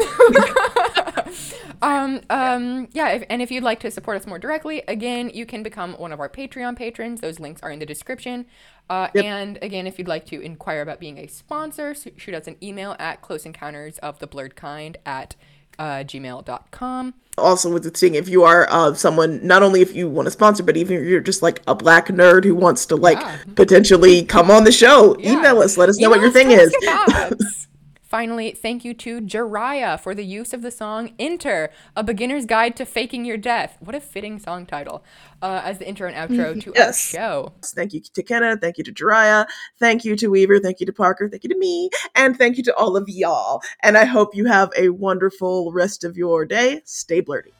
um, um, yeah. If, and if you'd like to support us more directly, again, you can become one of our Patreon patrons. Those links are in the description. Uh, And again, if you'd like to inquire about being a sponsor, shoot us an email at close encounters of the blerd kind at uh, gmail.com. also with the thing, if you are uh, someone, not only if you want to sponsor, but even if you're just like a black nerd who wants to like Yeah. potentially come on the show, Yeah. email us. Let us know what your thing is. tell us your thoughts. Finally, thank you to Jhariah for the use of the song Enter, a beginner's guide to faking your death. What a fitting song title uh, as the intro and outro to Yes. our show. Thank you to Kenna. Thank you to Jhariah. Thank you to Weaver. Thank you to Parker. Thank you to me. And thank you to all of y'all. And I hope you have a wonderful rest of your day. Stay blerdy.